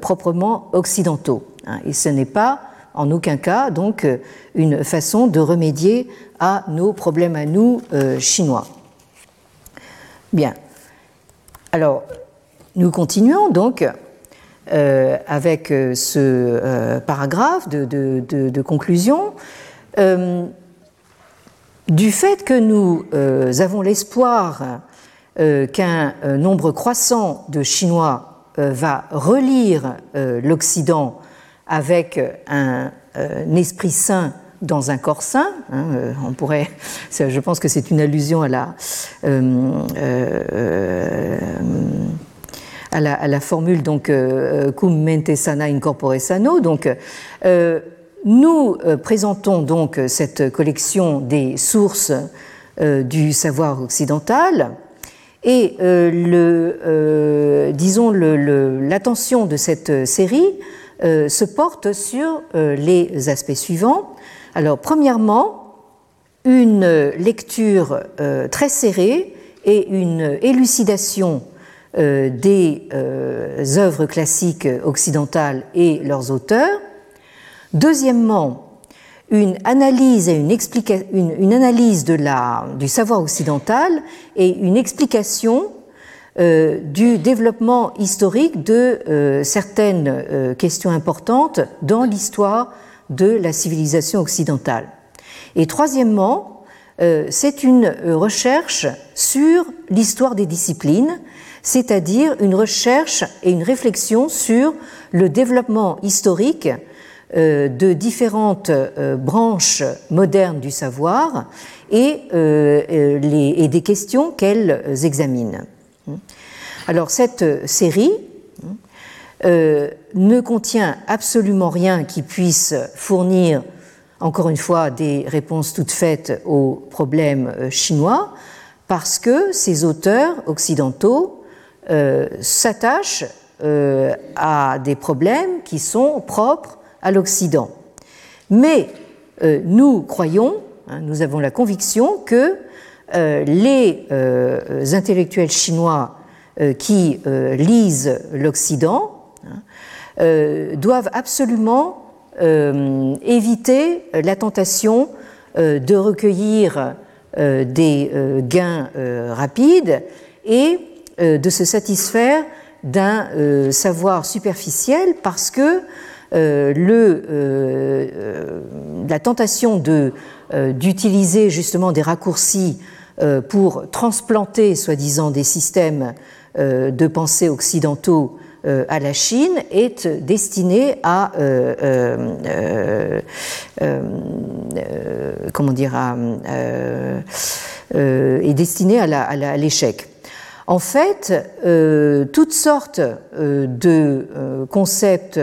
proprement occidentaux. Hein. Et ce n'est pas en aucun cas donc une façon de remédier à nos problèmes à nous chinois. Bien. Alors, nous continuons donc avec ce paragraphe de conclusion du fait que nous euh, avons l'espoir euh, qu'un euh, nombre croissant de Chinois va relire l'Occident avec un, esprit sain dans un corps sain, hein, on pourrait, je pense que c'est une allusion à la, à la, formule donc cum mente sana incorpore sano, donc nous euh, présentons donc cette collection des sources euh, du savoir occidental et euh, le, disons l'attention de cette série se porte sur les aspects suivants. Alors premièrement, une lecture très serrée et une élucidation des œuvres classiques occidentales et leurs auteurs. Deuxièmement, une analyse, et une, du savoir occidental et une explication euh, du développement historique de euh, certaines euh, questions importantes dans l'histoire de la civilisation occidentale. Et troisièmement, c'est une recherche sur l'histoire des disciplines, c'est-à-dire une recherche et une réflexion sur le développement historique euh, de différentes euh, branches modernes du savoir et, euh, et des questions qu'elles examinent. Alors cette série ne contient absolument rien qui puisse fournir, encore une fois, des réponses toutes faites aux problèmes chinois, parce que ces auteurs occidentaux s'attachent à des problèmes qui sont propres à l'Occident. Mais euh, nous croyons, hein, nous avons la conviction que euh, les euh, intellectuels chinois qui lisent l'Occident hein, doivent absolument éviter la tentation de recueillir des gains rapides et de se satisfaire d'un savoir superficiel parce que euh, le, euh, euh, la tentation d'utiliser justement des raccourcis pour transplanter, soi-disant, des systèmes de pensée occidentaux à la Chine est destinée à comment dire à, est destinée à l'échec. En fait, euh, toutes sortes euh, de euh, concepts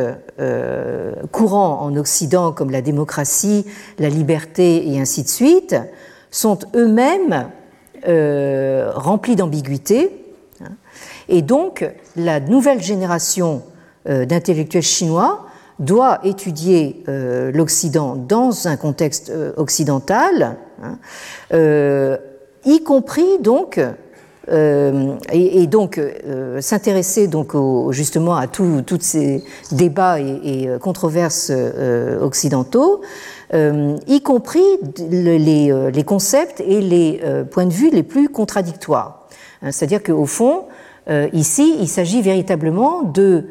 courants en Occident, comme la démocratie, la liberté et ainsi de suite, sont eux-mêmes remplis d'ambiguïté. Hein. et donc, la nouvelle génération d'intellectuels chinois doit étudier l'Occident dans un contexte occidental, hein, y compris donc euh, et, donc euh, s'intéresser donc justement à tous ces débats et, euh, controverses occidentaux, y compris les, les, concepts et les points de vue les plus contradictoires. Hein, c'est-à-dire qu'au fond, ici, il s'agit véritablement de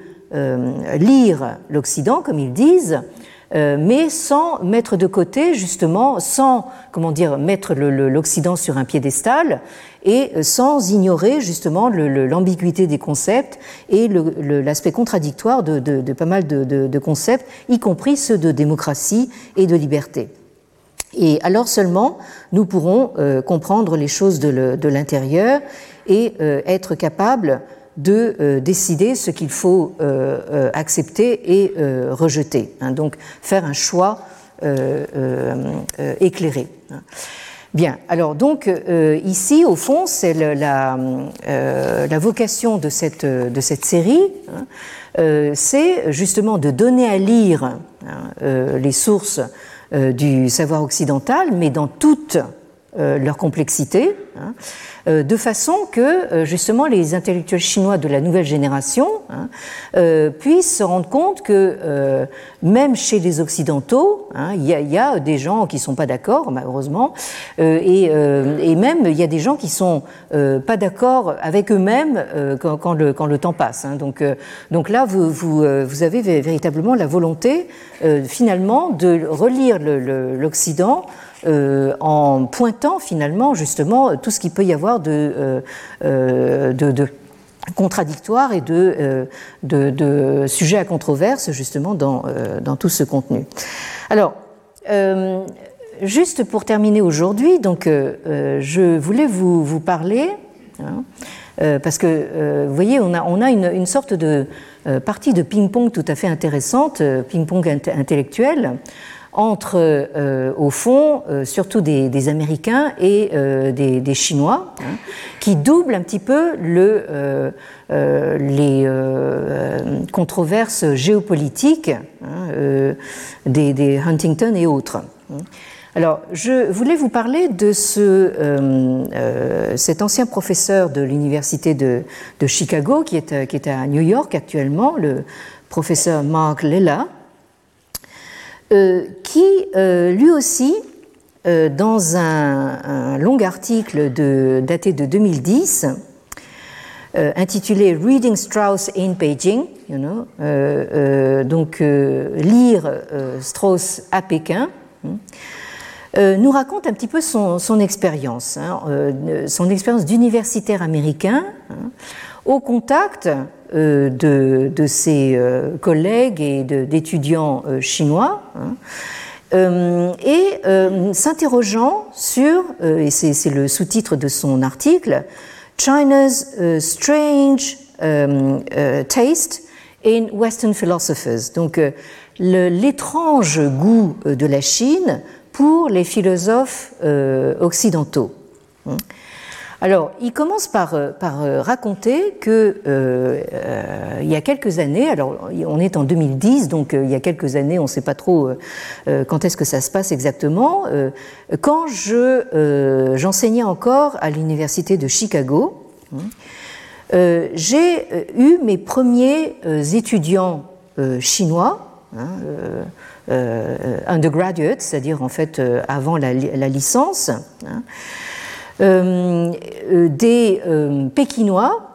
lire l'Occident, comme ils disent, euh, mais sans mettre de côté justement, sans comment dire mettre l'Occident sur un piédestal et sans ignorer justement l'ambiguïté des concepts et l'aspect contradictoire de, pas mal de, concepts, y compris ceux de démocratie et de liberté. Et alors seulement nous pourrons euh, comprendre les choses de l'intérieur et euh, être capables de euh, décider ce qu'il faut euh, euh, accepter et rejeter. Hein, donc faire un choix éclairé. Hein. Bien, alors donc ici, au fond, c'est la, vocation de cette, de cette série, hein, c'est justement de donner à lire les sources du savoir occidental, mais dans toute leur complexité. Hein. Euh, de façon que euh, justement les intellectuels chinois de la nouvelle génération hein, euh, puissent se rendre compte que même chez les occidentaux, hein, il y, a des gens qui sont pas d'accord malheureusement, et, même il y a des gens qui sont pas d'accord avec eux-mêmes quand, le, quand, le, temps passe. Donc, donc là, vous, vous, avez véritablement la volonté finalement de relire l'Occident euh, en pointant finalement justement tout ce qu'il peut y avoir de, euh, euh, contradictoire et de, sujets à controverse justement dans, tout ce contenu. Alors, juste pour terminer aujourd'hui, donc je voulais vous, parler. Hein, parce que, vous voyez, on a, une sorte de partie de ping-pong tout à fait intéressante, ping-pong intellectuel, entre, euh, au fond, euh, surtout des, Américains et euh, des, Chinois, hein, qui doublent un petit peu le, les controverses géopolitiques hein, des, Huntington et autres. Alors, je voulais vous parler de ce, cet ancien professeur de l'université de, de, Chicago, qui est, qui est à New York actuellement, le professeur Mark Lella, euh, qui euh, lui aussi, euh, dans un, long article daté de 2010, intitulé Reading Strauss in Beijing, you know, donc lire Strauss à Pékin, hein, nous raconte un petit peu son, son expérience, hein, son expérience d'universitaire américain hein, au contact euh, de, ses euh, collègues et d'étudiants euh, chinois. Hein, et s'interrogeant sur, et c'est le sous-titre de son article, China's strange taste in Western philosophers. Donc l'étrange goût de la Chine pour les philosophes occidentaux. Alors, il commence par, euh, euh, raconter que euh, il y a quelques années, alors on est en 2010, donc il y a quelques années, on ne sait pas trop quand est-ce que ça se passe exactement. quand je j'enseignais encore à l'université de Chicago, hein, j'ai eu mes premiers étudiants chinois. Hein, undergraduate, c'est-à-dire en fait avant la, licence, hein, des euh, Pékinois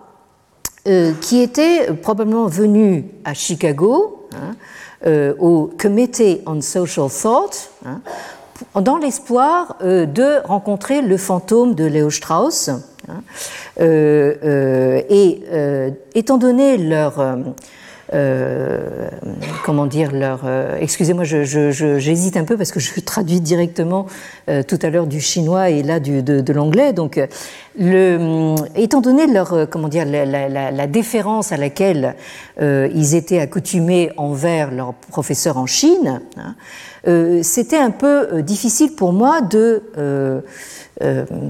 qui étaient probablement venus à Chicago hein, au Committee on Social Thought hein, dans l'espoir de rencontrer le fantôme de Léo Strauss. Hein, et étant donné leur euh, comment dire leur. Euh, excusez-moi, j'hésite un peu parce que je traduis directement euh, tout à l'heure du chinois et là du, de, l'anglais. Donc, le, étant donné leur comment dire la, déférence à laquelle ils étaient accoutumés envers leur professeur en Chine, hein, c'était un peu difficile pour moi de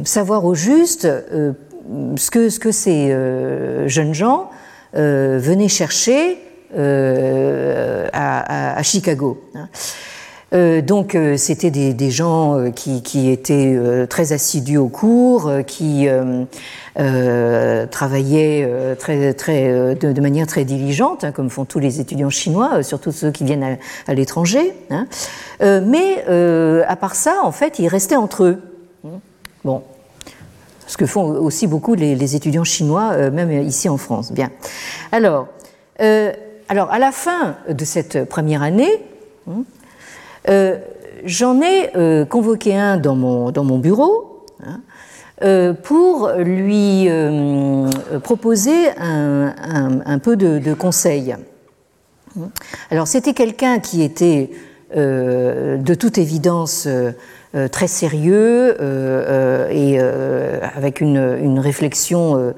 savoir au juste ce que, ce que ces jeunes gens venaient chercher euh, à, Chicago. Hein. Euh, donc euh, c'était des, gens qui, étaient très assidus au cours, qui travaillaient très, très, de, manière très diligente, hein, comme font tous les étudiants chinois, surtout ceux qui viennent à, l'étranger. Hein. mais à part ça, en fait, ils restaient entre eux. Bon, ce que font aussi beaucoup les, les étudiants chinois, même ici en France. Bien. Alors, alors, à la fin de cette première année, hein, euh, j'en ai euh, convoqué un dans mon, bureau hein, euh, pour lui proposer un, peu de, de conseils. Alors, c'était quelqu'un qui était de toute évidence très sérieux euh, euh, et avec une, réflexion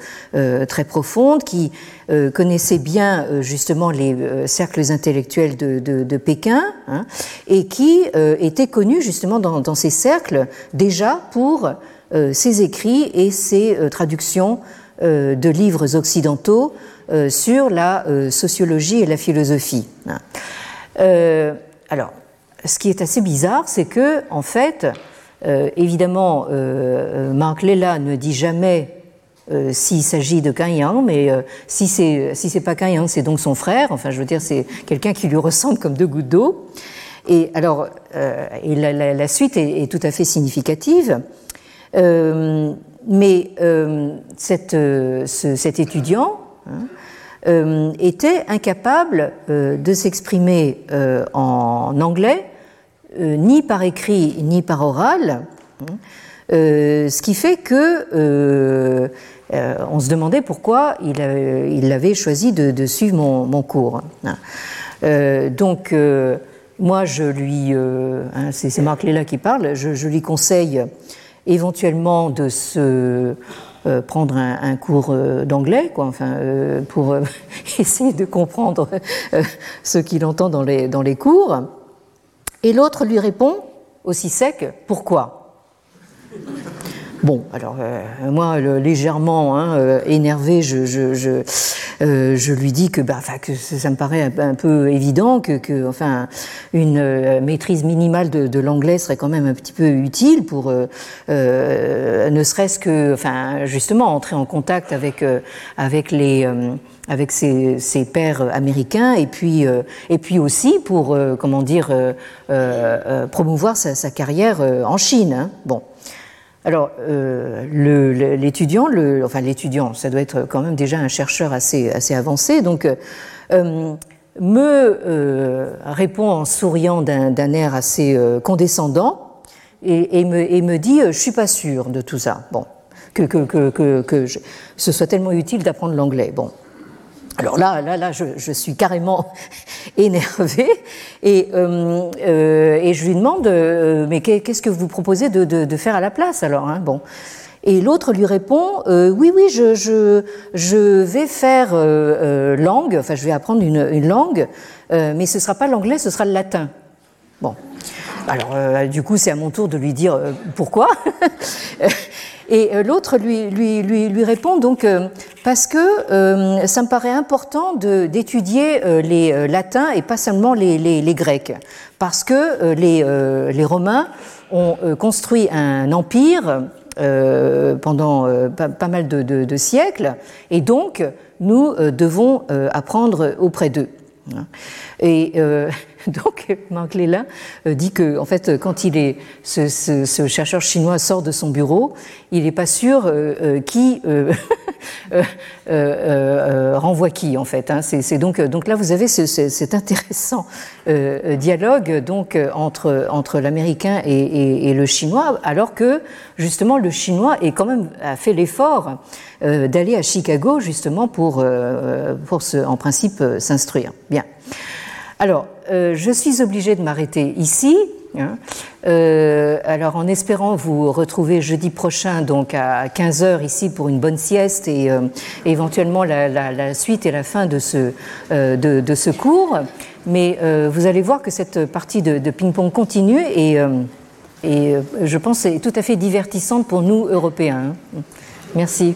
très profonde, qui connaissait bien justement les cercles intellectuels de, Pékin hein, et qui était connu justement dans, ces cercles déjà pour ses écrits et ses traductions de livres occidentaux sur la sociologie et la philosophie. Hein. alors, ce qui est assez bizarre, c'est que, en fait, évidemment, Marc Lela ne dit jamais s'il s'agit de Yang, mais si c'est si c'est pas Yang, c'est donc son frère. Enfin, je veux dire, c'est quelqu'un qui lui ressemble comme deux gouttes d'eau. Et alors, et la, suite est, tout à fait significative. mais cet étudiant, hein, euh, était incapable euh, de s'exprimer euh, en anglais, ni par écrit ni par oral, hein, ce qui fait que on se demandait pourquoi il, avait choisi de, suivre mon, cours. Hein. donc moi, je lui, hein, c'est Marc Léla qui parle, je, lui conseille éventuellement de se euh, prendre un, cours euh, d'anglais, euh, pour essayer de comprendre ce qu'il entend dans les cours. Et l'autre lui répond, aussi sec, pourquoi? Bon, alors moi, légèrement hein, énervé, je, je, lui dis que, bah, ça me paraît un, peu évident que, enfin, une maîtrise minimale de, de l'anglais serait quand même un petit peu utile pour, euh, ne serait-ce que, enfin, justement, entrer en contact avec, euh, avec les euh, avec ses, ses, pairs américains et puis et puis aussi pour comment dire promouvoir sa, carrière en Chine. Hein. Bon. Alors, l'étudiant, enfin l'étudiant, ça doit être quand même déjà un chercheur assez, assez avancé, donc me répond en souriant d'un air assez condescendant et, me, me, dit euh, Je suis pas sûr de tout ça. Bon, que, que, que, que ce soit tellement utile d'apprendre l'anglais. Bon. Alors là, là, là, je, je suis carrément énervée et, euh, euh, et je lui demande euh, mais qu'est-ce que vous proposez de, de, de, faire à la place alors hein Bon. Et l'autre lui répond euh, oui, oui, je, je, je vais faire langue, enfin, je vais apprendre une, une langue, mais ce sera pas l'anglais, ce sera le latin. Bon. Alors, euh, du coup, c'est à mon tour de lui dire euh, pourquoi. Et euh, l'autre lui, lui, lui, lui, répond donc parce que ça me paraît important d'étudier les latins et pas seulement les, les, grecs. Parce que les, les Romains ont construit un empire pendant pas, mal de, de, siècles et donc nous devons apprendre auprès d'eux. Et Donc, Marc Lélin euh, dit que, en fait, quand il est, ce, chercheur chinois sort de son bureau, il n'est pas sûr euh, euh, qui renvoie qui, en fait. Hein. C'est donc, donc là, vous avez cet intéressant dialogue donc entre entre l'américain et, le chinois, alors que justement le chinois est quand même a fait l'effort d'aller à Chicago justement pour pour se, en principe s'instruire. Bien. Alors, euh, je suis obligée de m'arrêter ici. Hein. Euh, alors, en espérant vous retrouver jeudi prochain, donc à 15 heures ici pour une bonne sieste et euh, éventuellement la, suite et la fin de ce, de, ce cours. Mais vous allez voir que cette partie de, ping-pong continue et, je pense c'est tout à fait divertissante pour nous, Européens. Merci.